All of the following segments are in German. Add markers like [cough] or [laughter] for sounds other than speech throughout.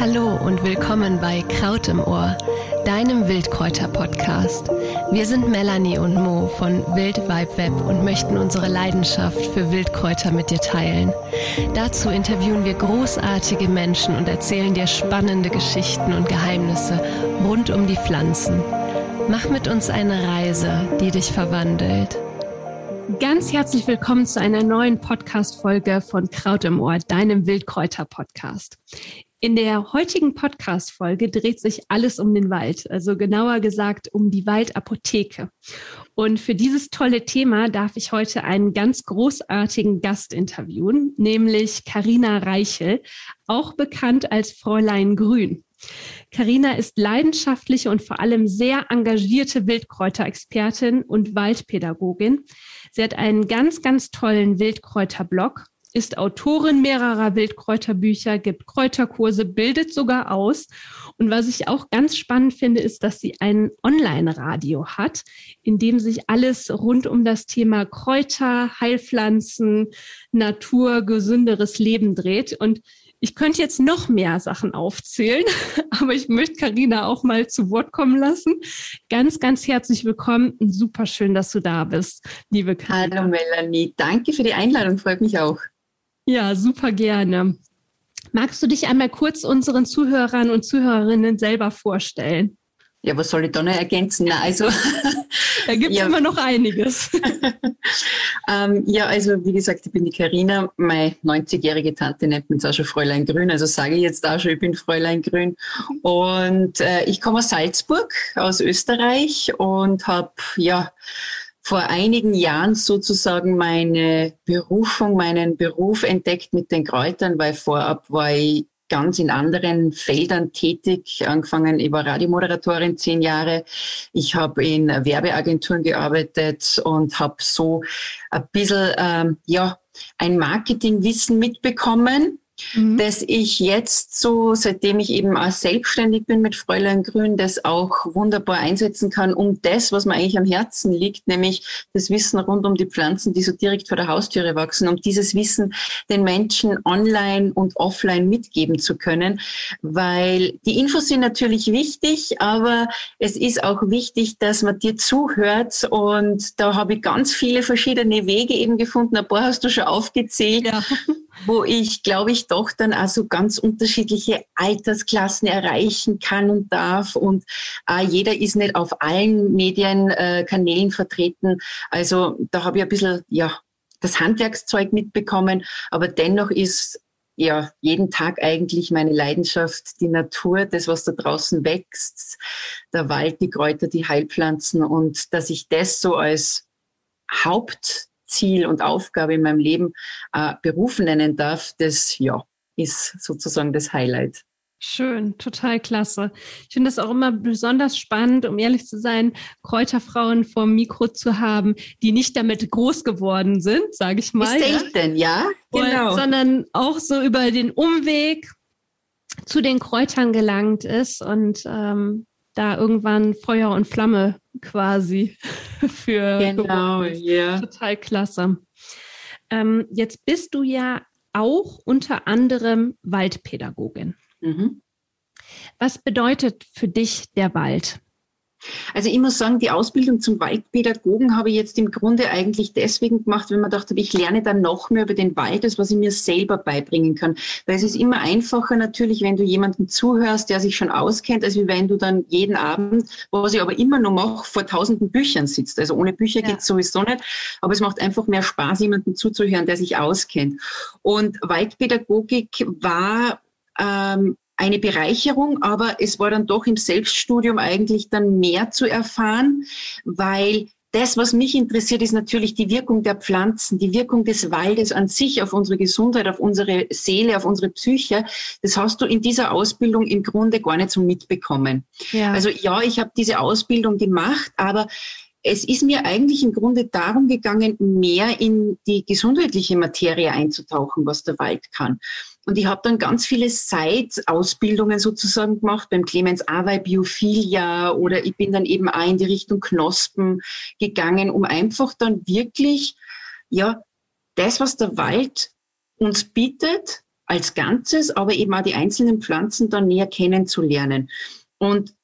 Hallo und willkommen bei Kraut im Ohr, deinem Wildkräuter-Podcast. Wir sind Melanie und Mo von Wild Vibe Web und möchten unsere Leidenschaft für Wildkräuter mit dir teilen. Dazu interviewen wir großartige Menschen und erzählen dir spannende Geschichten und Geheimnisse rund um die Pflanzen. Mach mit uns eine Reise, die dich verwandelt. Ganz herzlich willkommen zu einer neuen Podcast-Folge von Kraut im Ohr, deinem Wildkräuter-Podcast. In der heutigen Podcast-Folge dreht sich alles um den Wald, also genauer gesagt um die Waldapotheke. Und für dieses tolle Thema darf ich heute einen ganz großartigen Gast interviewen, nämlich Karina Reichel, auch bekannt als Fräulein Grün. Karina ist leidenschaftliche und vor allem sehr engagierte Wildkräuterexpertin und Waldpädagogin. Sie hat einen ganz, ganz tollen Wildkräuterblog ist Autorin mehrerer Wildkräuterbücher, gibt Kräuterkurse, bildet sogar aus. Und was ich auch ganz spannend finde, ist, dass sie ein Online-Radio hat, in dem sich alles rund um das Thema Kräuter, Heilpflanzen, Natur, gesünderes Leben dreht. Und ich könnte jetzt noch mehr Sachen aufzählen, [laughs] aber ich möchte Karina auch mal zu Wort kommen lassen. Ganz, ganz herzlich willkommen und super schön, dass du da bist, liebe Karina. Hallo Melanie, danke für die Einladung, freut mich auch. Ja, super gerne. Magst du dich einmal kurz unseren Zuhörern und Zuhörerinnen selber vorstellen? Ja, was soll ich da noch ergänzen? Na, also, da gibt es [laughs] ja. immer noch einiges. [laughs] ähm, ja, also wie gesagt, ich bin die Karina. Meine 90-jährige Tante nennt mich auch schon Fräulein Grün. Also sage ich jetzt auch schon, ich bin Fräulein Grün. Und äh, ich komme aus Salzburg, aus Österreich und habe ja vor einigen Jahren sozusagen meine Berufung, meinen Beruf entdeckt mit den Kräutern, weil vorab war ich ganz in anderen Feldern tätig, angefangen, war Radiomoderatorin zehn Jahre. Ich habe in Werbeagenturen gearbeitet und habe so ein bisschen ähm, ja, ein Marketingwissen mitbekommen mhm. dass ich jetzt so, seitdem ich eben auch selbstständig bin mit Fräulein Grün, das auch wunderbar einsetzen kann, um das, was mir eigentlich am Herzen liegt, nämlich das Wissen rund um die Pflanzen, die so direkt vor der Haustüre wachsen, um dieses Wissen den Menschen online und offline mitgeben zu können, weil die Infos sind natürlich wichtig, aber es ist auch wichtig, dass man dir zuhört und da habe ich ganz viele verschiedene Wege eben gefunden. Ein paar hast du schon aufgezählt. Ja wo ich, glaube ich, doch dann also ganz unterschiedliche Altersklassen erreichen kann und darf. Und äh, jeder ist nicht auf allen Medienkanälen äh, vertreten. Also da habe ich ein bisschen, ja, das Handwerkszeug mitbekommen. Aber dennoch ist ja jeden Tag eigentlich meine Leidenschaft die Natur, das, was da draußen wächst, der Wald, die Kräuter, die Heilpflanzen und dass ich das so als Haupt Ziel und Aufgabe in meinem Leben äh, Beruf nennen darf, das ja, ist sozusagen das Highlight. Schön, total klasse. Ich finde es auch immer besonders spannend, um ehrlich zu sein, Kräuterfrauen vor dem Mikro zu haben, die nicht damit groß geworden sind, sage ich mal. Selten, ja, genau. Und, sondern auch so über den Umweg zu den Kräutern gelangt ist und ähm, da irgendwann Feuer und Flamme quasi [laughs] für. Genau, ja. Total klasse. Ähm, jetzt bist du ja auch unter anderem Waldpädagogin. Mhm. Was bedeutet für dich der Wald? Also ich muss sagen, die Ausbildung zum Waldpädagogen habe ich jetzt im Grunde eigentlich deswegen gemacht, wenn man dachte, ich lerne dann noch mehr über den Wald, als was ich mir selber beibringen kann. Weil es ist immer einfacher natürlich, wenn du jemandem zuhörst, der sich schon auskennt, als wenn du dann jeden Abend, was ich aber immer noch mache, vor tausenden Büchern sitzt. Also ohne Bücher ja. es sowieso nicht. Aber es macht einfach mehr Spaß, jemandem zuzuhören, der sich auskennt. Und Waldpädagogik war ähm, eine Bereicherung, aber es war dann doch im Selbststudium eigentlich dann mehr zu erfahren, weil das, was mich interessiert, ist natürlich die Wirkung der Pflanzen, die Wirkung des Waldes an sich auf unsere Gesundheit, auf unsere Seele, auf unsere Psyche. Das hast du in dieser Ausbildung im Grunde gar nicht so mitbekommen. Ja. Also ja, ich habe diese Ausbildung gemacht, aber es ist mir eigentlich im Grunde darum gegangen, mehr in die gesundheitliche Materie einzutauchen, was der Wald kann. Und ich habe dann ganz viele Side-Ausbildungen sozusagen gemacht beim Clemens Awey Biophilia oder ich bin dann eben auch in die Richtung Knospen gegangen, um einfach dann wirklich, ja, das, was der Wald uns bietet, als Ganzes, aber eben auch die einzelnen Pflanzen dann näher kennenzulernen. Und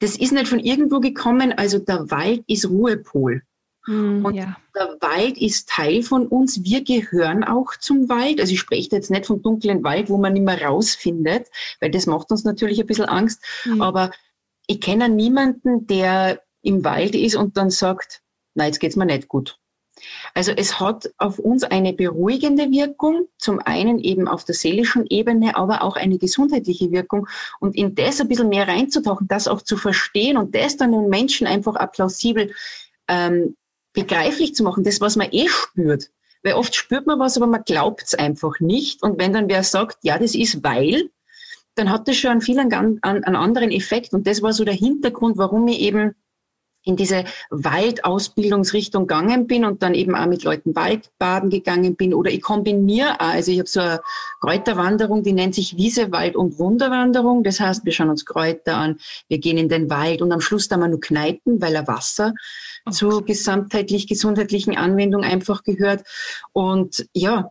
das ist nicht von irgendwo gekommen, also der Wald ist Ruhepol. Mm, und ja. der Wald ist Teil von uns. Wir gehören auch zum Wald. Also ich spreche jetzt nicht vom dunklen Wald, wo man nicht mehr rausfindet, weil das macht uns natürlich ein bisschen Angst. Mm. Aber ich kenne niemanden, der im Wald ist und dann sagt, na, jetzt geht's mir nicht gut. Also es hat auf uns eine beruhigende Wirkung, zum einen eben auf der seelischen Ebene, aber auch eine gesundheitliche Wirkung. Und in das ein bisschen mehr reinzutauchen, das auch zu verstehen und das dann den Menschen einfach applausibel ähm, begreiflich zu machen, das, was man eh spürt. Weil oft spürt man was, aber man glaubt es einfach nicht. Und wenn dann wer sagt, ja, das ist weil, dann hat das schon einen viel an, an, an anderen Effekt. Und das war so der Hintergrund, warum ich eben in diese Waldausbildungsrichtung gegangen bin und dann eben auch mit Leuten Waldbaden gegangen bin oder ich kombiniere auch, also ich habe so eine Kräuterwanderung, die nennt sich Wiese, Wald und Wunderwanderung. Das heißt, wir schauen uns Kräuter an, wir gehen in den Wald und am Schluss da wir nur Kneipen, weil er Wasser okay. zur gesamtheitlich gesundheitlichen Anwendung einfach gehört. Und ja,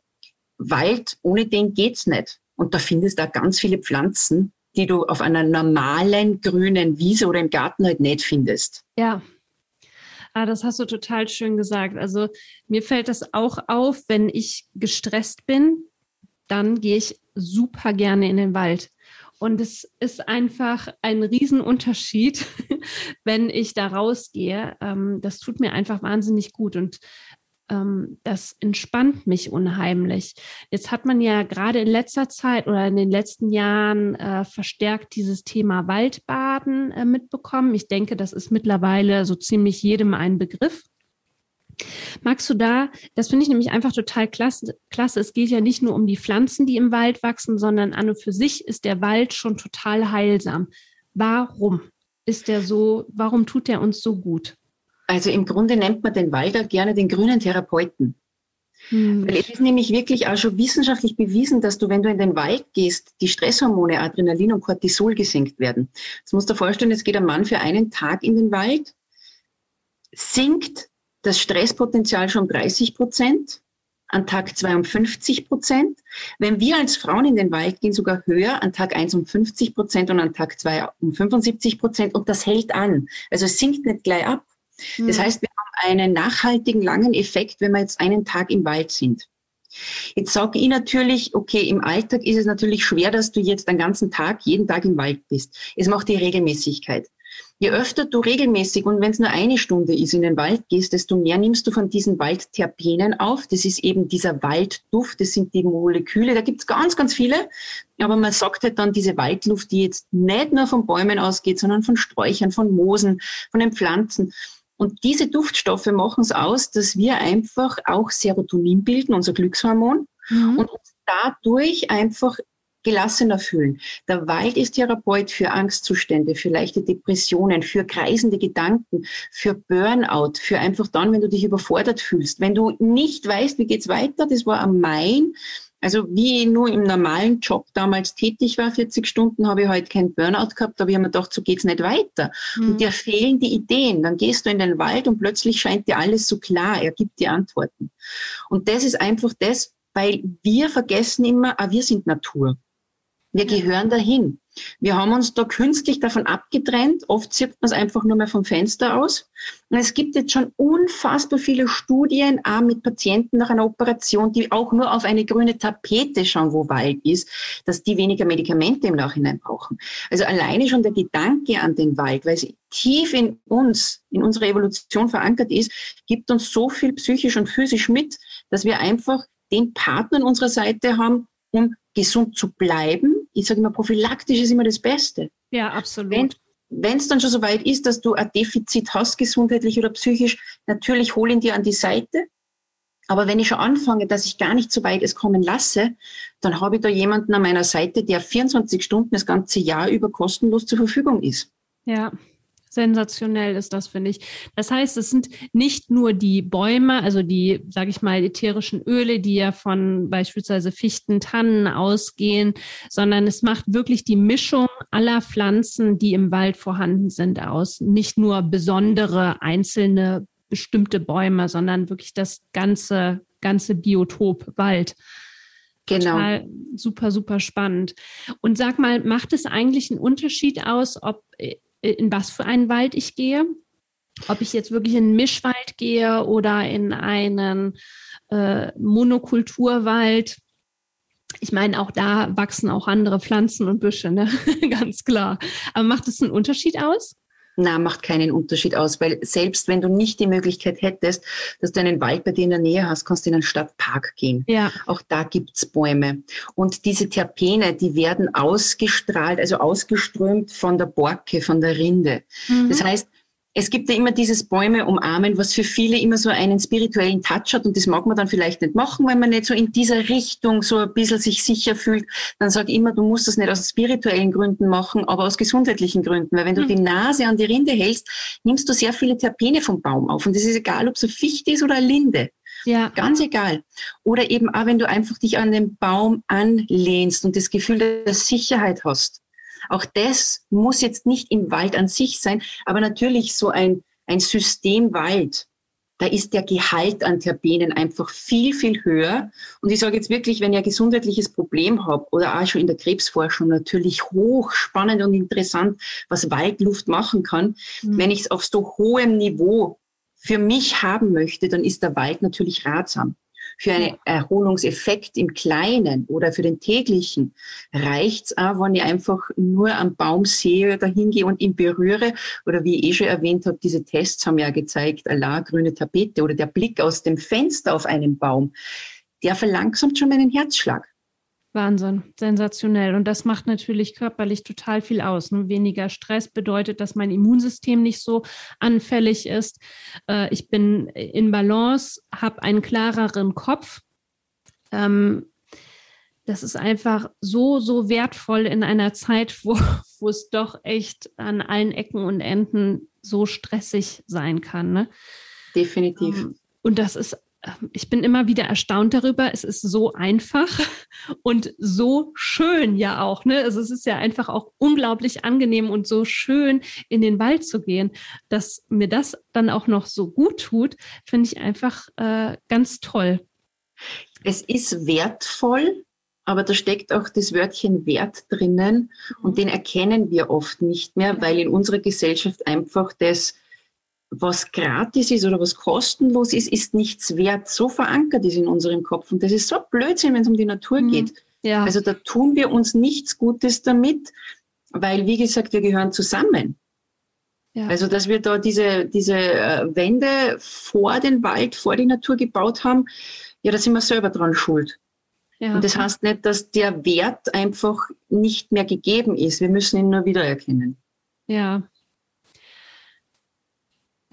Wald, ohne den geht's nicht. Und da findest du auch ganz viele Pflanzen, die du auf einer normalen grünen Wiese oder im Garten halt nicht findest. Ja. Ah, das hast du total schön gesagt. Also mir fällt das auch auf, wenn ich gestresst bin, dann gehe ich super gerne in den Wald. Und es ist einfach ein Riesenunterschied, [laughs] wenn ich da rausgehe. Ähm, das tut mir einfach wahnsinnig gut. Und ähm, das entspannt mich unheimlich. Jetzt hat man ja gerade in letzter Zeit oder in den letzten Jahren äh, verstärkt dieses Thema Waldbaden äh, mitbekommen. Ich denke, das ist mittlerweile so ziemlich jedem ein Begriff. Magst du da, das finde ich nämlich einfach total klasse, klasse. Es geht ja nicht nur um die Pflanzen, die im Wald wachsen, sondern an und für sich ist der Wald schon total heilsam. Warum ist der so, warum tut er uns so gut? Also im Grunde nennt man den Wald auch gerne den grünen Therapeuten. Hm. Weil es ist nämlich wirklich auch schon wissenschaftlich bewiesen, dass du, wenn du in den Wald gehst, die Stresshormone Adrenalin und Cortisol gesenkt werden. Jetzt musst du dir vorstellen, es geht ein Mann für einen Tag in den Wald, sinkt das Stresspotenzial schon 30 Prozent, an Tag 52 Prozent. Wenn wir als Frauen in den Wald gehen, sogar höher, an Tag 1 um 50 Prozent und an Tag 2 um 75 Prozent. Und das hält an. Also es sinkt nicht gleich ab. Das hm. heißt, wir haben einen nachhaltigen, langen Effekt, wenn wir jetzt einen Tag im Wald sind. Jetzt sage ich natürlich, okay, im Alltag ist es natürlich schwer, dass du jetzt den ganzen Tag, jeden Tag im Wald bist. Es macht die Regelmäßigkeit. Je öfter du regelmäßig und wenn es nur eine Stunde ist, in den Wald gehst, desto mehr nimmst du von diesen Waldterpenen auf. Das ist eben dieser Waldduft, das sind die Moleküle, da gibt es ganz, ganz viele. Aber man sagt halt dann diese Waldluft, die jetzt nicht nur von Bäumen ausgeht, sondern von Sträuchern, von Moosen, von den Pflanzen. Und diese Duftstoffe machen es aus, dass wir einfach auch Serotonin bilden, unser Glückshormon, mhm. und uns dadurch einfach gelassener fühlen. Der Wald ist Therapeut für Angstzustände, für leichte Depressionen, für kreisende Gedanken, für Burnout, für einfach dann, wenn du dich überfordert fühlst. Wenn du nicht weißt, wie geht's weiter, das war am Main, also wie ich nur im normalen Job damals tätig war, 40 Stunden, habe ich heute halt keinen Burnout gehabt, aber ich habe mir gedacht, so geht's nicht weiter. Mhm. Und dir fehlen die Ideen. Dann gehst du in den Wald und plötzlich scheint dir alles so klar. Er gibt dir Antworten. Und das ist einfach das, weil wir vergessen immer, ah, wir sind Natur. Wir gehören dahin. Wir haben uns da künstlich davon abgetrennt. Oft sieht man es einfach nur mehr vom Fenster aus. Und es gibt jetzt schon unfassbar viele Studien, auch mit Patienten nach einer Operation, die auch nur auf eine grüne Tapete schauen, wo Wald ist, dass die weniger Medikamente im Nachhinein brauchen. Also alleine schon der Gedanke an den Wald, weil es tief in uns, in unserer Evolution verankert ist, gibt uns so viel psychisch und physisch mit, dass wir einfach den Partner an unserer Seite haben, um gesund zu bleiben. Ich sage immer, prophylaktisch ist immer das Beste. Ja, absolut. Wenn es dann schon so weit ist, dass du ein Defizit hast, gesundheitlich oder psychisch, natürlich hol ihn dir an die Seite. Aber wenn ich schon anfange, dass ich gar nicht so weit es kommen lasse, dann habe ich da jemanden an meiner Seite, der 24 Stunden das ganze Jahr über kostenlos zur Verfügung ist. Ja, sensationell ist das, finde ich. Das heißt, es sind nicht nur die Bäume, also die, sage ich mal, ätherischen Öle, die ja von beispielsweise Fichten, Tannen ausgehen, sondern es macht wirklich die Mischung aller Pflanzen, die im Wald vorhanden sind, aus. Nicht nur besondere einzelne bestimmte Bäume, sondern wirklich das ganze, ganze Biotop Wald. Genau. Total super, super spannend. Und sag mal, macht es eigentlich einen Unterschied aus, ob in was für einen Wald ich gehe? Ob ich jetzt wirklich in einen Mischwald gehe oder in einen äh, Monokulturwald? Ich meine, auch da wachsen auch andere Pflanzen und Büsche, ne? [laughs] ganz klar. Aber macht es einen Unterschied aus? Na, macht keinen Unterschied aus, weil selbst wenn du nicht die Möglichkeit hättest, dass du einen Wald bei dir in der Nähe hast, kannst du in einen Stadtpark gehen. Ja. Auch da gibt's Bäume. Und diese Terpene, die werden ausgestrahlt, also ausgeströmt von der Borke, von der Rinde. Mhm. Das heißt, es gibt ja immer dieses Bäume umarmen, was für viele immer so einen spirituellen Touch hat und das mag man dann vielleicht nicht machen, wenn man nicht so in dieser Richtung so ein bisschen sich sicher fühlt. Dann sag ich immer, du musst das nicht aus spirituellen Gründen machen, aber aus gesundheitlichen Gründen, weil wenn du mhm. die Nase an die Rinde hältst, nimmst du sehr viele Terpene vom Baum auf und das ist egal, ob es so Fichte ist oder Linde. Ja. Ganz egal. Oder eben auch, wenn du einfach dich an den Baum anlehnst und das Gefühl der Sicherheit hast. Auch das muss jetzt nicht im Wald an sich sein, aber natürlich so ein, ein System Wald. Da ist der Gehalt an Terpenen einfach viel, viel höher. Und ich sage jetzt wirklich, wenn ihr ein gesundheitliches Problem habt oder auch schon in der Krebsforschung natürlich hochspannend und interessant, was Waldluft machen kann. Mhm. Wenn ich es auf so hohem Niveau für mich haben möchte, dann ist der Wald natürlich ratsam. Für einen Erholungseffekt im Kleinen oder für den täglichen reicht's auch, wenn ich einfach nur am Baum sehe, da hingehe und ihn berühre. Oder wie ich eh schon erwähnt habe, diese Tests haben ja gezeigt, Allah, grüne Tapete oder der Blick aus dem Fenster auf einen Baum, der verlangsamt schon meinen Herzschlag. Wahnsinn, sensationell. Und das macht natürlich körperlich total viel aus. Ne? Weniger Stress bedeutet, dass mein Immunsystem nicht so anfällig ist. Äh, ich bin in Balance, habe einen klareren Kopf. Ähm, das ist einfach so, so wertvoll in einer Zeit, wo, [laughs] wo es doch echt an allen Ecken und Enden so stressig sein kann. Ne? Definitiv. Ähm, und das ist ich bin immer wieder erstaunt darüber. Es ist so einfach [laughs] und so schön ja auch. Ne? Also es ist ja einfach auch unglaublich angenehm und so schön, in den Wald zu gehen. Dass mir das dann auch noch so gut tut, finde ich einfach äh, ganz toll. Es ist wertvoll, aber da steckt auch das Wörtchen Wert drinnen und mhm. den erkennen wir oft nicht mehr, weil in unserer Gesellschaft einfach das was gratis ist oder was kostenlos ist, ist nichts wert. So verankert ist in unserem Kopf. Und das ist so Blödsinn, wenn es um die Natur mhm. geht. Ja. Also da tun wir uns nichts Gutes damit, weil, wie gesagt, wir gehören zusammen. Ja. Also, dass wir da diese, diese äh, Wände vor den Wald, vor die Natur gebaut haben, ja, da sind wir selber dran schuld. Ja. Und das heißt nicht, dass der Wert einfach nicht mehr gegeben ist. Wir müssen ihn nur wiedererkennen. Ja,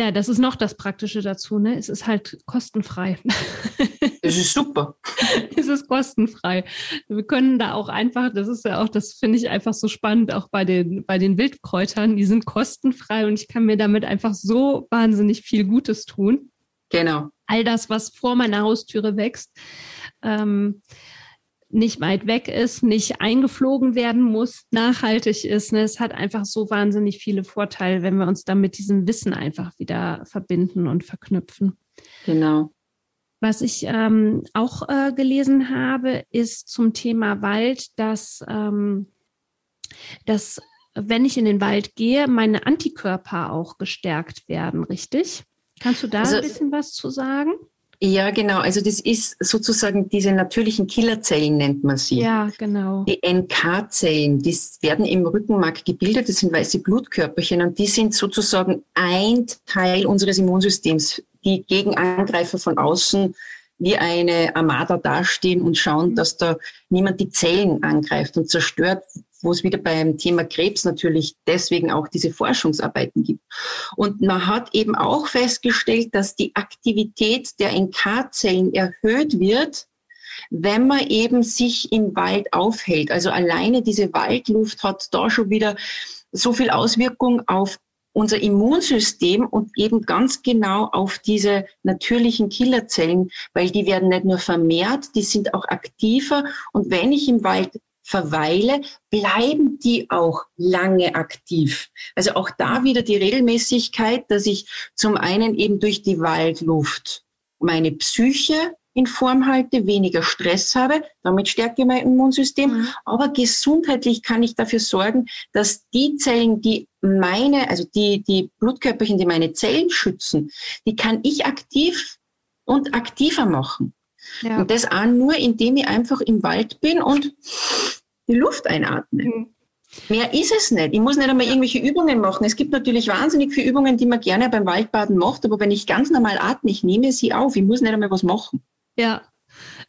ja, das ist noch das Praktische dazu. Ne? Es ist halt kostenfrei. [laughs] Es ist super. es ist kostenfrei. Wir können da auch einfach, das ist ja auch, das finde ich einfach so spannend, auch bei den, bei den Wildkräutern, die sind kostenfrei und ich kann mir damit einfach so wahnsinnig viel Gutes tun. Genau. All das, was vor meiner Haustüre wächst. Ähm, nicht weit weg ist, nicht eingeflogen werden muss, nachhaltig ist. Ne? Es hat einfach so wahnsinnig viele Vorteile, wenn wir uns dann mit diesem Wissen einfach wieder verbinden und verknüpfen. Genau. Was ich ähm, auch äh, gelesen habe, ist zum Thema Wald, dass, ähm, dass wenn ich in den Wald gehe, meine Antikörper auch gestärkt werden, richtig? Kannst du da also, ein bisschen was zu sagen? Ja, genau. Also das ist sozusagen diese natürlichen Killerzellen nennt man sie. Ja, genau. Die NK-Zellen, die werden im Rückenmark gebildet. Das sind weiße Blutkörperchen und die sind sozusagen ein Teil unseres Immunsystems, die gegen Angreifer von außen wie eine Armada dastehen und schauen, mhm. dass da niemand die Zellen angreift und zerstört, wo es wieder beim Thema Krebs natürlich deswegen auch diese Forschungsarbeiten gibt. Und man hat eben auch festgestellt, dass die Aktivität der NK-Zellen erhöht wird, wenn man eben sich im Wald aufhält. Also alleine diese Waldluft hat da schon wieder so viel Auswirkung auf unser Immunsystem und eben ganz genau auf diese natürlichen Killerzellen, weil die werden nicht nur vermehrt, die sind auch aktiver. Und wenn ich im Wald verweile, bleiben die auch lange aktiv. Also auch da wieder die Regelmäßigkeit, dass ich zum einen eben durch die Waldluft meine Psyche in Form halte, weniger Stress habe, damit stärke ich mein Immunsystem. Mhm. Aber gesundheitlich kann ich dafür sorgen, dass die Zellen, die meine, also die, die Blutkörperchen, die meine Zellen schützen, die kann ich aktiv und aktiver machen. Ja. Und das auch nur, indem ich einfach im Wald bin und die Luft einatme. Mhm. Mehr ist es nicht. Ich muss nicht einmal irgendwelche Übungen machen. Es gibt natürlich wahnsinnig viele Übungen, die man gerne beim Waldbaden macht, aber wenn ich ganz normal atme, ich nehme sie auf. Ich muss nicht einmal was machen. Ja,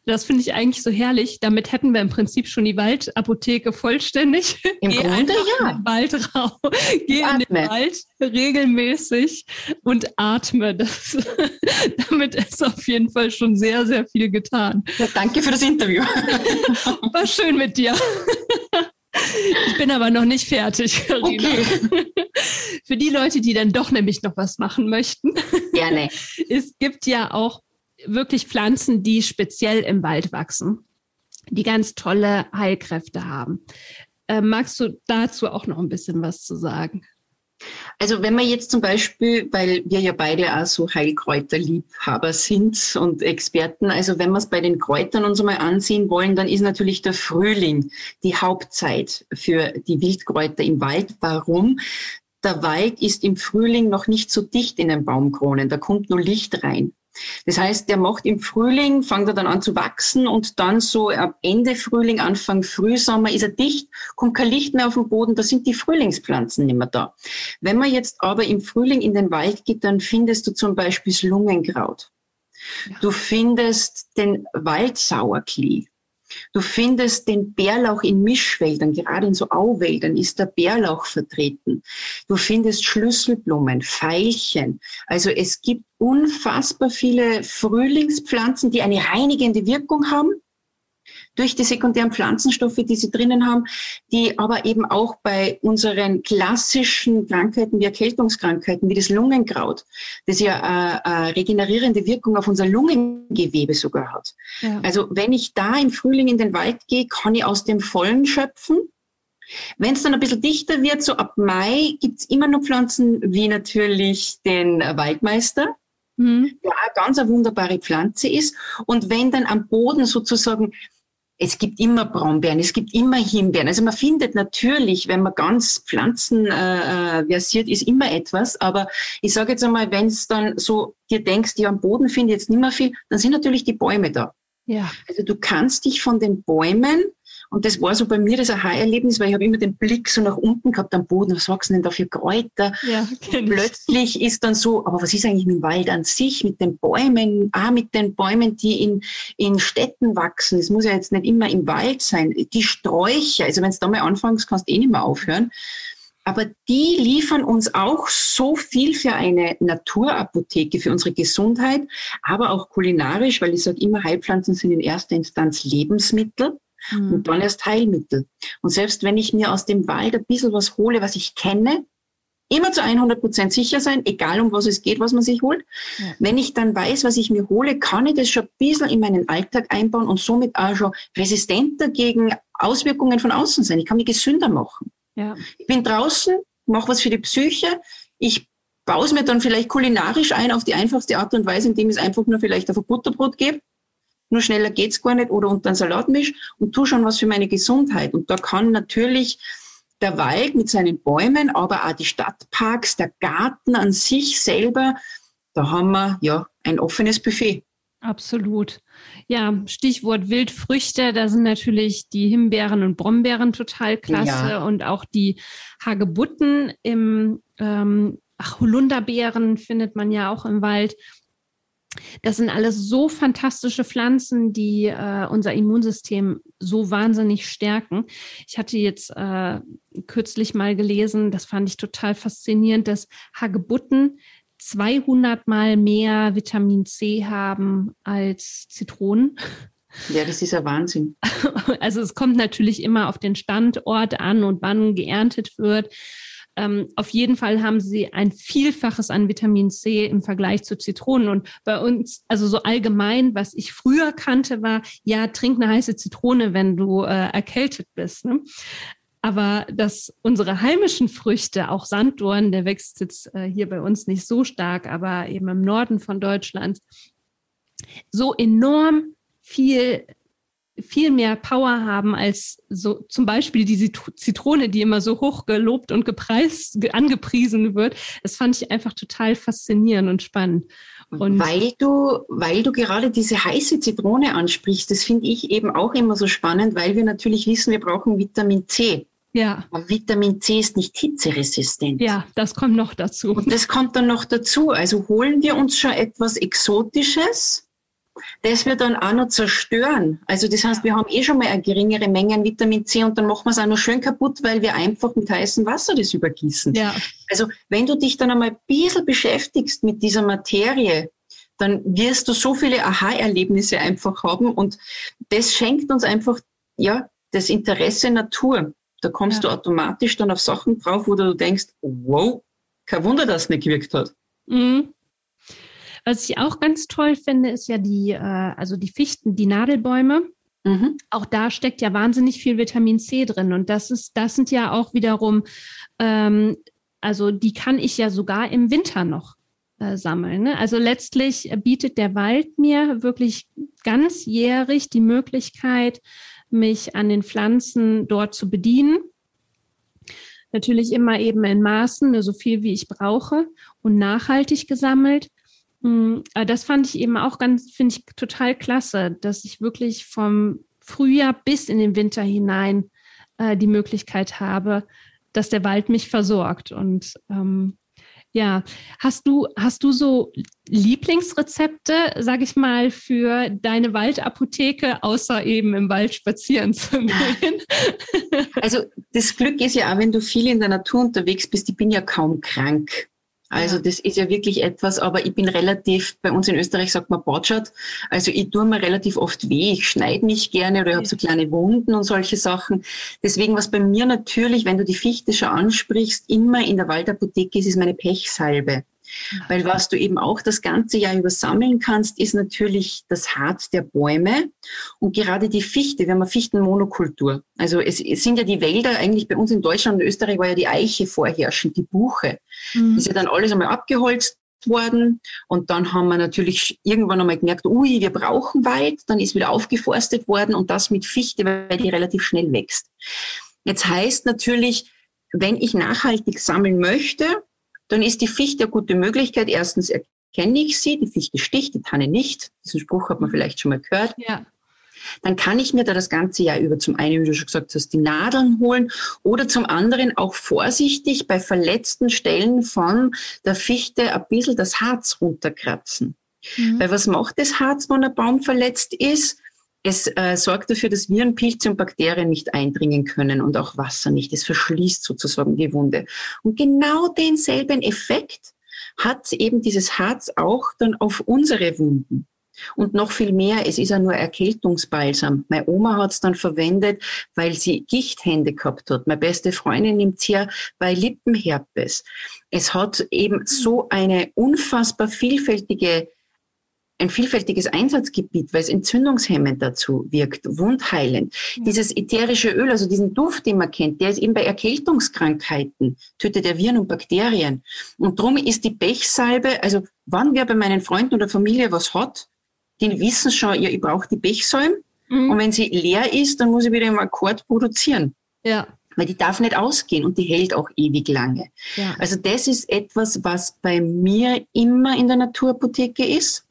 das finde ich eigentlich so herrlich. Damit hätten wir im Prinzip schon die Waldapotheke vollständig. Im Geh Grunde ja. In den Wald raus. Geh atme. in den Wald regelmäßig und atme. Das, [laughs] damit ist auf jeden Fall schon sehr, sehr viel getan. Ja, danke für das Interview. [laughs] War schön mit dir. Ich bin aber noch nicht fertig, Carina. Okay. Für die Leute, die dann doch nämlich noch was machen möchten. Gerne. [laughs] Es gibt ja auch wirklich Pflanzen, die speziell im Wald wachsen, die ganz tolle Heilkräfte haben. Äh, magst du dazu auch noch ein bisschen was zu sagen? Also wenn man jetzt zum Beispiel, weil wir ja beide auch so Heilkräuterliebhaber sind und Experten, also wenn wir es bei den Kräutern uns mal ansehen wollen, dann ist natürlich der Frühling die Hauptzeit für die Wildkräuter im Wald. Warum? Der Wald ist im Frühling noch nicht so dicht in den Baumkronen, da kommt nur Licht rein. Das heißt, der macht im Frühling, fängt er dann an zu wachsen und dann so ab Ende Frühling, Anfang Frühsommer ist er dicht, kommt kein Licht mehr auf den Boden, da sind die Frühlingspflanzen nicht mehr da. Wenn man jetzt aber im Frühling in den Wald geht, dann findest du zum Beispiel das Lungenkraut. Ja. Du findest den Waldsauerklee. Du findest den Bärlauch in Mischwäldern, gerade in so Auwäldern ist der Bärlauch vertreten. Du findest Schlüsselblumen, Veilchen. Also es gibt unfassbar viele Frühlingspflanzen, die eine reinigende Wirkung haben durch die sekundären Pflanzenstoffe, die sie drinnen haben, die aber eben auch bei unseren klassischen Krankheiten wie Erkältungskrankheiten, wie das Lungenkraut, das ja eine, eine regenerierende Wirkung auf unser Lungengewebe sogar hat. Ja. Also wenn ich da im Frühling in den Wald gehe, kann ich aus dem Vollen schöpfen. Wenn es dann ein bisschen dichter wird, so ab Mai, gibt's immer noch Pflanzen wie natürlich den Waldmeister, mhm. der auch ganz eine wunderbare Pflanze ist. Und wenn dann am Boden sozusagen es gibt immer Brombeeren, es gibt immer Himbeeren. Also man findet natürlich, wenn man ganz pflanzenversiert äh, ist, immer etwas. Aber ich sage jetzt einmal, wenn es dann so dir denkst, die am Boden finde ich jetzt nicht mehr viel, dann sind natürlich die Bäume da. Ja. Also du kannst dich von den Bäumen und das war so bei mir das Aha-Erlebnis, weil ich habe immer den Blick so nach unten gehabt am Boden, was wachsen denn da für Kräuter? Ja, plötzlich ist dann so, aber was ist eigentlich mit dem Wald an sich, mit den Bäumen, ah, mit den Bäumen, die in, in Städten wachsen. Es muss ja jetzt nicht immer im Wald sein. Die Sträucher, also wenn du da mal anfängst, kannst du eh nicht mehr aufhören. Aber die liefern uns auch so viel für eine Naturapotheke, für unsere Gesundheit, aber auch kulinarisch, weil ich sage immer, Heilpflanzen sind in erster Instanz Lebensmittel mhm. und dann erst Heilmittel. Und selbst wenn ich mir aus dem Wald ein bisschen was hole, was ich kenne, immer zu 100 Prozent sicher sein, egal um was es geht, was man sich holt. Ja. Wenn ich dann weiß, was ich mir hole, kann ich das schon ein bisschen in meinen Alltag einbauen und somit auch schon resistenter gegen Auswirkungen von außen sein. Ich kann mich gesünder machen. Ja. Ich bin draußen, mache was für die Psyche. Ich baue es mir dann vielleicht kulinarisch ein auf die einfachste Art und Weise, indem ich es einfach nur vielleicht auf ein Butterbrot gebe nur schneller geht's gar nicht oder unter einen Salat misch und tu schon was für meine Gesundheit. Und da kann natürlich der Wald mit seinen Bäumen, aber auch die Stadtparks, der Garten an sich selber, da haben wir ja ein offenes Buffet. Absolut. Ja, Stichwort Wildfrüchte, da sind natürlich die Himbeeren und Brombeeren total klasse ja. und auch die Hagebutten im ähm, ach, Holunderbeeren findet man ja auch im Wald. Das sind alles so fantastische Pflanzen, die äh, unser Immunsystem so wahnsinnig stärken. Ich hatte jetzt äh, kürzlich mal gelesen, das fand ich total faszinierend, dass Hagebutten 200 mal mehr Vitamin C haben als Zitronen. Ja, das ist ja Wahnsinn. [laughs] Also es kommt natürlich immer auf den Standort an und wann geerntet wird. Ähm, auf jeden Fall haben sie ein Vielfaches an Vitamin C im Vergleich zu Zitronen. Und bei uns, also so allgemein, was ich früher kannte, war, ja, trink eine heiße Zitrone, wenn du äh, erkältet bist. Ne? Aber dass unsere heimischen Früchte, auch Sanddorn, der wächst jetzt äh, hier bei uns nicht so stark, aber eben im Norden von Deutschland, so enorm viel viel mehr Power haben als so zum Beispiel diese Zitrone, die immer so hoch gelobt und gepreist, angepriesen wird. Das fand ich einfach total faszinierend und spannend. Und weil du, weil du gerade diese heiße Zitrone ansprichst, das finde ich eben auch immer so spannend, weil wir natürlich wissen, wir brauchen Vitamin C. Ja. Aber Vitamin C ist nicht hitzeresistent. Ja, das kommt noch dazu. Und das kommt dann noch dazu. Also holen wir uns schon etwas Exotisches, das wir dann auch noch zerstören. Also das heißt, wir haben eh schon mal eine geringere Menge an Vitamin C und dann machen wir es auch noch schön kaputt, weil wir einfach mit heißem Wasser das übergießen. Ja. Also wenn du dich dann einmal ein bisschen beschäftigst mit dieser Materie, dann wirst du so viele Aha-Erlebnisse einfach haben und das schenkt uns einfach, ja, das Interesse Natur. Da kommst ja. du automatisch dann auf Sachen drauf, wo du denkst, wow, kein Wunder, dass es nicht gewirkt hat. Mhm. Was ich auch ganz toll finde, ist ja die, äh, also die Fichten, die Nadelbäume. Mhm. Auch da steckt ja wahnsinnig viel Vitamin C drin. Und das ist, das sind ja auch wiederum, ähm, also die kann ich ja sogar im Winter noch äh, sammeln. Ne? Also letztlich bietet der Wald mir wirklich ganzjährig die Möglichkeit, mich an den Pflanzen dort zu bedienen. Natürlich immer eben in Maßen, ne, so viel wie ich brauche und nachhaltig gesammelt. Hm, das fand ich eben auch ganz, finde ich total klasse, dass ich wirklich vom Frühjahr bis in den Winter hinein äh, die Möglichkeit habe, dass der Wald mich versorgt. Und ähm, ja, hast du, hast du so Lieblingsrezepte, sag ich mal, für deine Waldapotheke, außer eben im Wald spazieren zu [laughs] gehen? Also das Glück ist ja auch, wenn du viel in der Natur unterwegs bist, ich bin ja kaum krank. Also das ist ja wirklich etwas, aber ich bin relativ, bei uns in Österreich sagt man Botschert, also ich tue mir relativ oft weh, ich schneide mich gerne oder ich habe so kleine Wunden und solche Sachen. Deswegen, was bei mir natürlich, wenn du die Fichte schon ansprichst, immer in der Waldapotheke ist, ist meine Pechsalbe. Weil was du eben auch das ganze Jahr über sammeln kannst, ist natürlich das Harz der Bäume und gerade die Fichte. Wir haben eine Fichtenmonokultur. Also es, es sind ja die Wälder, eigentlich bei uns in Deutschland und Österreich war ja die Eiche vorherrschend, die Buche. Mhm. Ist ja dann alles einmal abgeholzt worden und dann haben wir natürlich irgendwann einmal gemerkt, ui, wir brauchen Wald, dann ist wieder aufgeforstet worden und das mit Fichte, weil die relativ schnell wächst. Jetzt heißt natürlich, wenn ich nachhaltig sammeln möchte, dann ist die Fichte eine gute Möglichkeit. Erstens erkenne ich sie, die Fichte sticht, die Tanne nicht. Diesen Spruch hat man mhm. vielleicht schon mal gehört. Ja. Dann kann ich mir da das ganze Jahr über zum einen, wie du schon gesagt hast, die Nadeln holen oder zum anderen auch vorsichtig bei verletzten Stellen von der Fichte ein bisschen das Harz runterkratzen. Mhm. Weil was macht das Harz, wenn ein Baum verletzt ist? Es äh, sorgt dafür, dass Viren, Pilze und Bakterien nicht eindringen können und auch Wasser nicht. Es verschließt sozusagen die Wunde. Und genau denselben Effekt hat eben dieses Harz auch dann auf unsere Wunden. Und noch viel mehr, es ist ja nur Erkältungsbalsam. Meine Oma hat es dann verwendet, weil sie Gichthände gehabt hat. Meine beste Freundin nimmt es her bei Lippenherpes. Es hat eben so eine unfassbar vielfältige ein vielfältiges Einsatzgebiet, weil es entzündungshemmend dazu wirkt, wundheilend. Ja. Dieses ätherische Öl, also diesen Duft, den man kennt, der ist eben bei Erkältungskrankheiten, tötet er Viren und Bakterien. Und darum ist die Pechsalbe, also wann wer bei meinen Freunden oder Familie was hat, die wissen schon, ja, ich brauche die Pechsalbe. Mhm. Und wenn sie leer ist, dann muss ich wieder im Akkord produzieren. Ja. Weil die darf nicht ausgehen und die hält auch ewig lange. Ja. Also das ist etwas, was bei mir immer in der Naturapotheke ist.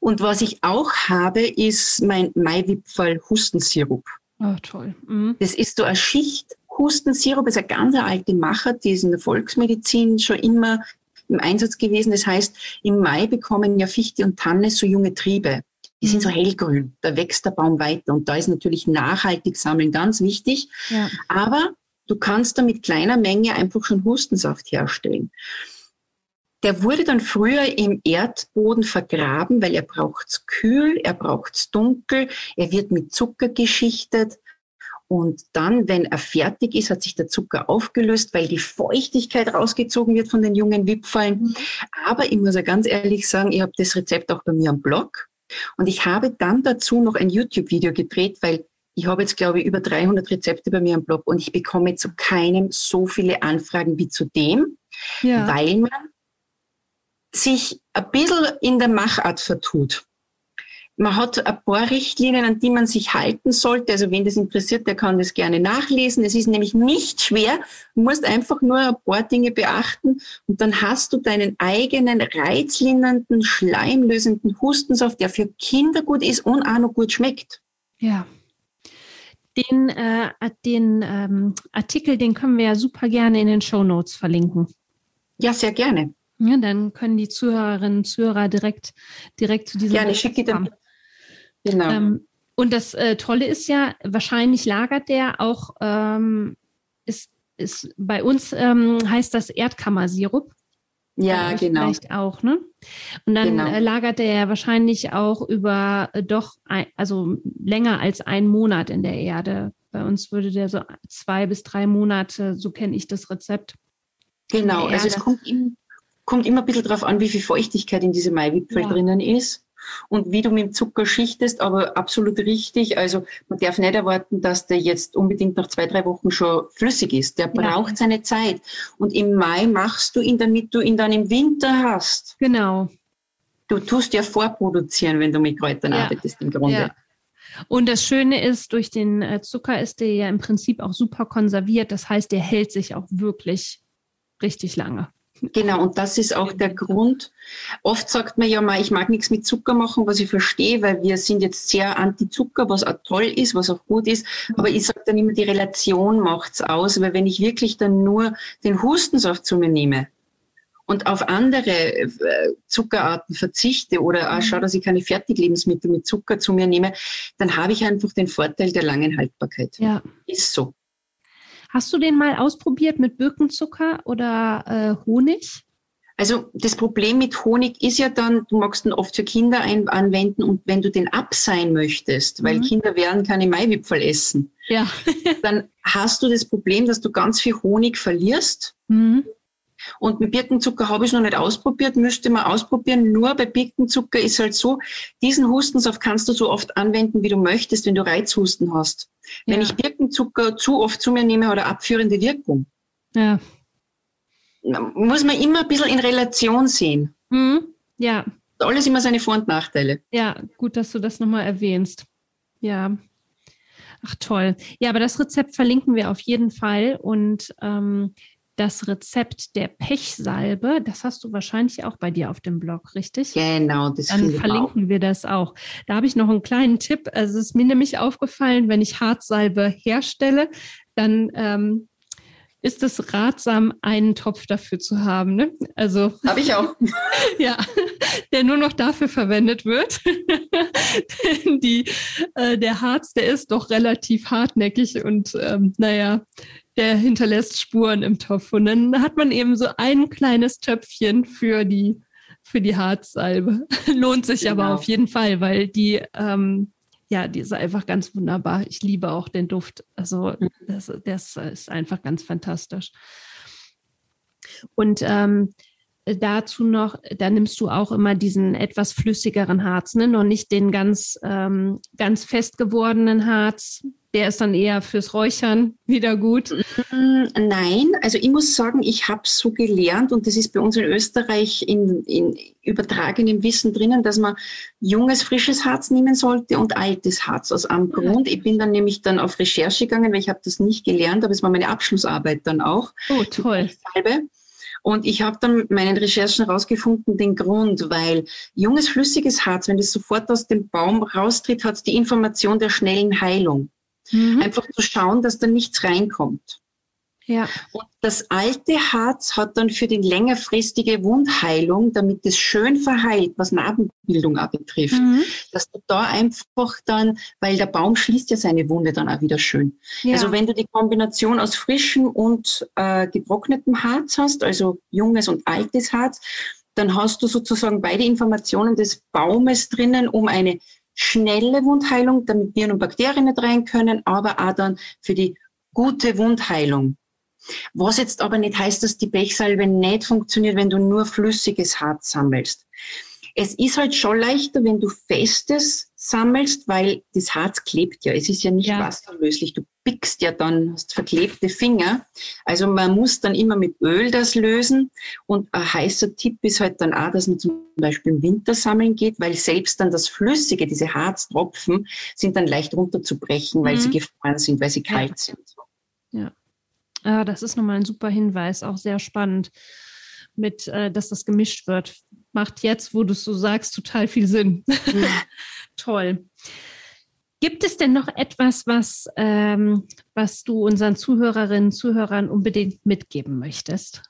Und was ich auch habe, ist mein Maiwipfel Hustensirup. Oh, toll. Mhm. Das ist so eine Schicht Hustensirup, das ist eine ganz alte Macher, die ist in der Volksmedizin schon immer im Einsatz gewesen. Das heißt, im Mai bekommen ja Fichte und Tanne so junge Triebe. Die sind so mhm. hellgrün. Da wächst der Baum weiter. Und da ist natürlich nachhaltig sammeln ganz wichtig. Ja. Aber du kannst da mit kleiner Menge einfach schon Hustensaft herstellen. Der wurde dann früher im Erdboden vergraben, weil er braucht's kühl, er braucht's dunkel, er wird mit Zucker geschichtet. Und dann, wenn er fertig ist, hat sich der Zucker aufgelöst, weil die Feuchtigkeit rausgezogen wird von den jungen Wipfeln. Mhm. Aber ich muss ja ganz ehrlich sagen, ich habe das Rezept auch bei mir am Blog. Und ich habe dann dazu noch ein YouTube-Video gedreht, weil ich habe jetzt, glaube ich, über 300 Rezepte bei mir am Blog und ich bekomme zu keinem so viele Anfragen wie zu dem, ja. weil man sich ein bisschen in der Machart vertut. man hat ein paar Richtlinien, an die man sich halten sollte. Also wen das interessiert, der kann das gerne nachlesen. Es ist nämlich nicht schwer. Du musst einfach nur ein paar Dinge beachten und dann hast du deinen eigenen reizlindernden, schleimlösenden Hustensaft, der für Kinder gut ist und auch noch gut schmeckt. Ja. Den, äh, den ähm, Artikel, den können wir ja super gerne in den Show Notes verlinken. Ja, sehr gerne. Ja, dann können die Zuhörerinnen und Zuhörer direkt, direkt zu diesem. Gerne, schicke dann Genau. Ähm, und das äh, Tolle ist ja, wahrscheinlich lagert der auch, ähm, ist, ist bei uns ähm, heißt das Erdkammersirup. Ja, genau. Vielleicht auch, ne? Und dann genau. äh, lagert der ja wahrscheinlich auch über äh, doch, ein, also länger als einen Monat in der Erde. Bei uns würde der so zwei bis drei Monate, so kenne ich das Rezept. Genau, also es kommt, im, kommt immer ein bisschen darauf an, wie viel Feuchtigkeit in diesem Maiwipfel ja. drinnen ist und wie du mit dem Zucker schichtest, aber absolut richtig. Also man darf nicht erwarten, dass der jetzt unbedingt nach zwei, drei Wochen schon flüssig ist. Der braucht ja. seine Zeit. Und im Mai machst du ihn, damit du ihn dann im Winter hast. Genau. Du tust ja vorproduzieren, wenn du mit Kräutern ja. arbeitest im Grunde. Ja. Und das Schöne ist, durch den äh, Zucker ist der ja im Prinzip auch super konserviert. Das heißt, der hält sich auch wirklich richtig lange. Genau, und das ist auch der Grund. Oft sagt man ja mal, ich mag nichts mit Zucker machen, was ich verstehe, weil wir sind jetzt sehr anti-Zucker, was auch toll ist, was auch gut ist. Aber ich sage dann immer, die Relation macht's aus, weil wenn ich wirklich dann nur den Hustensaft zu mir nehme und auf andere äh, Zuckerarten verzichte oder auch schaue, dass ich keine Fertiglebensmittel mit Zucker zu mir nehme, dann habe ich einfach den Vorteil der langen Haltbarkeit. Ja. Ist so. Hast du den mal ausprobiert mit Birkenzucker oder äh, Honig? Also das Problem mit Honig ist ja dann, du magst ihn oft für Kinder ein anwenden und wenn du den abseihen möchtest, weil mhm. Kinder werden keine Maiwipfel essen, ja. dann hast du das Problem, dass du ganz viel Honig verlierst. Mhm. Und mit Birkenzucker habe ich noch nicht ausprobiert, müsste man ausprobieren. Nur bei Birkenzucker ist halt so, diesen Hustensaft kannst du so oft anwenden, wie du möchtest, wenn du Reizhusten hast. Ja. Wenn ich Birkenzucker zu oft zu mir nehme, hat er abführende Wirkung. Ja. Muss man immer ein bisschen in Relation sehen. Mhm. Ja. Alles immer seine Vor- und Nachteile. Ja, gut, dass du das nochmal erwähnst. Ja. Ach toll. Ja, aber das Rezept verlinken wir auf jeden Fall. Und ähm, das Rezept der Pechsalbe, das hast du wahrscheinlich auch bei dir auf dem Blog, richtig? Genau, das Dann verlinken auch. wir das auch. Da habe ich noch einen kleinen Tipp. Also es ist mir nämlich aufgefallen, wenn ich Hartsalbe herstelle, dann ähm, ist es ratsam, einen Topf dafür zu haben. Ne? Also habe ich auch. [laughs] ja, der nur noch dafür verwendet wird. [laughs] Die, äh, der Harz, der ist doch relativ hartnäckig und ähm, naja, der hinterlässt Spuren im Topf. Und dann hat man eben so ein kleines Töpfchen für die, für die Harzsalbe. [laughs] Lohnt sich genau. aber auf jeden Fall, weil die, ähm, ja, die ist einfach ganz wunderbar. Ich liebe auch den Duft. Also mhm. das, das ist einfach ganz fantastisch. Und ähm, dazu noch, da nimmst du auch immer diesen etwas flüssigeren Harz, ne? noch nicht den ganz, ähm, ganz fest gewordenen Harz, der ist dann eher fürs Räuchern wieder gut? Mm, nein, also ich muss sagen, ich habe so gelernt und das ist bei uns in Österreich in, in übertragenem Wissen drinnen, dass man junges, frisches Harz nehmen sollte und altes Harz aus einem Grund. Ich bin dann nämlich dann auf Recherche gegangen, weil ich habe das nicht gelernt, aber es war meine Abschlussarbeit dann auch. Oh, toll. Und ich habe dann mit meinen Recherchen herausgefunden, den Grund, weil junges, flüssiges Harz, wenn es sofort aus dem Baum raustritt, hat es die Information der schnellen Heilung. Mhm. Einfach zu schauen, dass da nichts reinkommt. Ja. Und das alte Harz hat dann für die längerfristige Wundheilung, damit es schön verheilt, was Narbenbildung auch betrifft, mhm. dass du da einfach dann, weil der Baum schließt ja seine Wunde dann auch wieder schön. Ja. Also wenn du die Kombination aus frischem und äh, getrocknetem Harz hast, also junges und altes Harz, dann hast du sozusagen beide Informationen des Baumes drinnen, um eine schnelle Wundheilung, damit Viren und Bakterien nicht rein können, aber auch dann für die gute Wundheilung. Was jetzt aber nicht heißt, dass die Pechsalbe nicht funktioniert, wenn du nur flüssiges Harz sammelst. Es ist halt schon leichter, wenn du festes sammelst, weil das Harz klebt ja. Es ist ja nicht ja. wasserlöslich. Du pickst ja dann, hast verklebte Finger. Also man muss dann immer mit Öl das lösen. Und ein heißer Tipp ist halt dann auch, dass man zum Beispiel im Winter sammeln geht, weil selbst dann das Flüssige, diese Harztropfen, sind dann leicht runterzubrechen, weil mhm. sie gefroren sind, weil sie kalt ja. sind. Ja. Ah, das ist nochmal ein super Hinweis, auch sehr spannend, mit, äh, dass das gemischt wird. Macht jetzt, wo du es so sagst, total viel Sinn. Ja. [laughs] Toll. Gibt es denn noch etwas, was, ähm, was du unseren Zuhörerinnen und Zuhörern unbedingt mitgeben möchtest?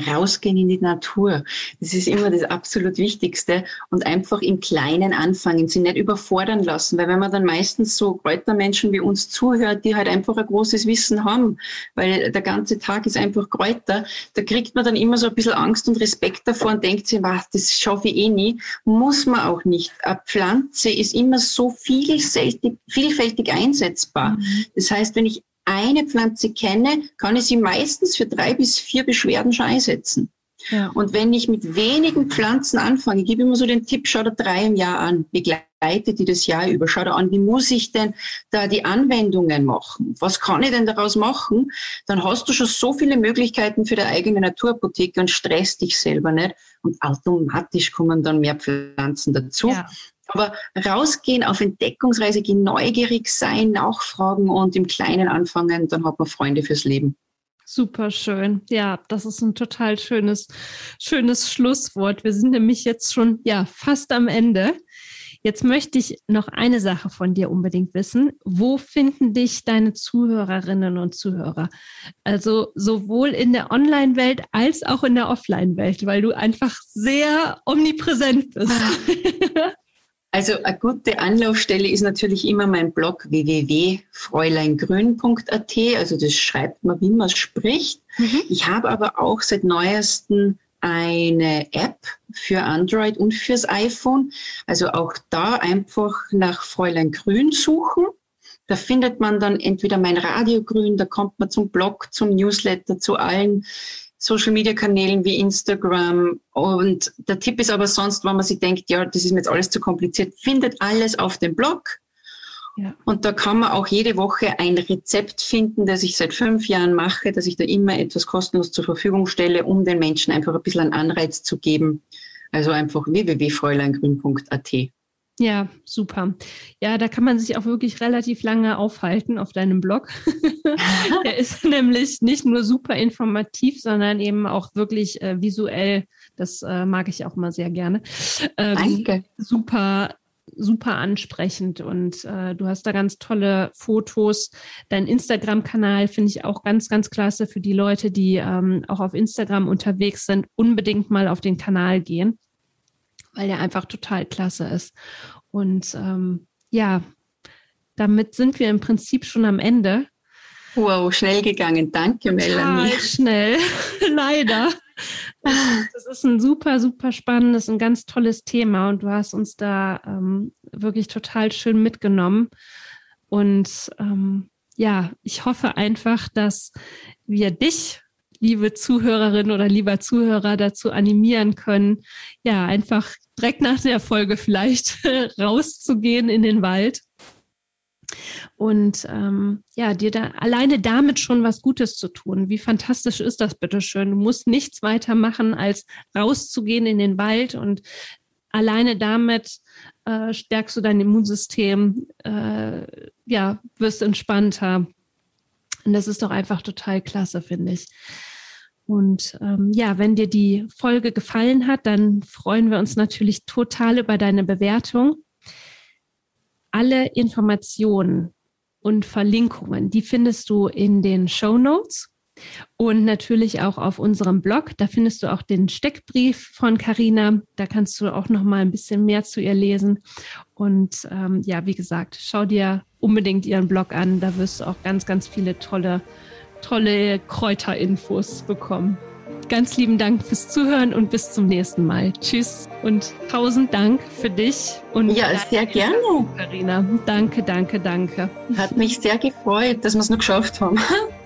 Rausgehen in die Natur. Das ist immer das absolut Wichtigste und einfach im Kleinen anfangen, sie nicht überfordern lassen, weil wenn man dann meistens so Kräutermenschen wie uns zuhört, die halt einfach ein großes Wissen haben, weil der ganze Tag ist einfach Kräuter, da kriegt man dann immer so ein bisschen Angst und Respekt davor und denkt sich, was, das schaffe ich eh nie. Muss man auch nicht. Eine Pflanze ist immer so vielfältig, vielfältig einsetzbar. Mhm. Das heißt, wenn ich eine Pflanze kenne, kann ich sie meistens für drei bis vier Beschwerden schon einsetzen. Ja. Und wenn ich mit wenigen Pflanzen anfange, ich gebe immer so den Tipp, schau dir drei im Jahr an, begleite die das Jahr über, schau dir an, wie muss ich denn da die Anwendungen machen? Was kann ich denn daraus machen? Dann hast du schon so viele Möglichkeiten für die eigene Naturapotheke und stress dich selber nicht. Und automatisch kommen dann mehr Pflanzen dazu. Ja. Aber rausgehen, auf Entdeckungsreise gehen, neugierig sein, nachfragen und im Kleinen anfangen, dann hat man Freunde fürs Leben. Super schön. Ja, das ist ein total schönes, schönes Schlusswort. Wir sind nämlich jetzt schon, ja, fast am Ende. Jetzt möchte ich noch eine Sache von dir unbedingt wissen. Wo finden dich deine Zuhörerinnen und Zuhörer? Also sowohl in der Online-Welt als auch in der Offline-Welt, weil du einfach sehr omnipräsent bist. [laughs] Also eine gute Anlaufstelle ist natürlich immer mein Blog www.fräuleingrün.at. Also das schreibt man, wie man spricht. Mhm. Ich habe aber auch seit neuestem eine App für Android und fürs iPhone. Also auch da einfach nach Fräulein Grün suchen. Da findet man dann entweder mein Radio Grün, da kommt man zum Blog, zum Newsletter, zu allen Social-Media-Kanälen wie Instagram. Und der Tipp ist aber sonst, wenn man sich denkt, ja, das ist mir jetzt alles zu kompliziert, findet alles auf dem Blog. Ja. Und da kann man auch jede Woche ein Rezept finden, das ich seit fünf Jahren mache, dass ich da immer etwas kostenlos zur Verfügung stelle, um den Menschen einfach ein bisschen einen Anreiz zu geben. Also einfach www.fräuleingrün.at. Ja, super. Ja, da kann man sich auch wirklich relativ lange aufhalten auf deinem Blog. [laughs] Der ist nämlich nicht nur super informativ, sondern eben auch wirklich äh, visuell. Das äh, mag ich auch mal sehr gerne. Ähm, Danke. Super super ansprechend und äh, du hast da ganz tolle Fotos. Dein Instagram-Kanal finde ich auch ganz, ganz klasse für die Leute, die ähm, auch auf Instagram unterwegs sind. Unbedingt mal auf den Kanal gehen weil der einfach total klasse ist. Und ähm, ja, damit sind wir im Prinzip schon am Ende. Wow, schnell gegangen. Danke, Melanie. Total schnell, [laughs] leider. Das ist ein super, super spannendes und ganz tolles Thema und du hast uns da ähm, wirklich total schön mitgenommen. Und ähm, ja, ich hoffe einfach, dass wir dich liebe Zuhörerin oder lieber Zuhörer dazu animieren können, ja, einfach direkt nach der Folge vielleicht [laughs] rauszugehen in den Wald und ähm, ja, dir da alleine damit schon was Gutes zu tun. Wie fantastisch ist das bitte schön? Du musst nichts weiter machen, als rauszugehen in den Wald und alleine damit äh, stärkst du dein Immunsystem, äh, ja, wirst entspannter. Und das ist doch einfach total klasse, finde ich. Und ähm, ja, wenn dir die Folge gefallen hat, dann freuen wir uns natürlich total über deine Bewertung. Alle Informationen und Verlinkungen, die findest du in den Show Notes und natürlich auch auf unserem Blog. Da findest du auch den Steckbrief von Carina. Da kannst du auch noch mal ein bisschen mehr zu ihr lesen. Und ähm, ja, wie gesagt, schau dir unbedingt ihren Blog an. Da wirst du auch ganz, ganz viele tolle tolle Kräuterinfos bekommen. Ganz lieben Dank fürs Zuhören und bis zum nächsten Mal. Tschüss und tausend Dank für dich und ja, sehr gerne, Karina. Danke, danke, danke. Hat mich sehr gefreut, dass wir es noch geschafft haben. [laughs]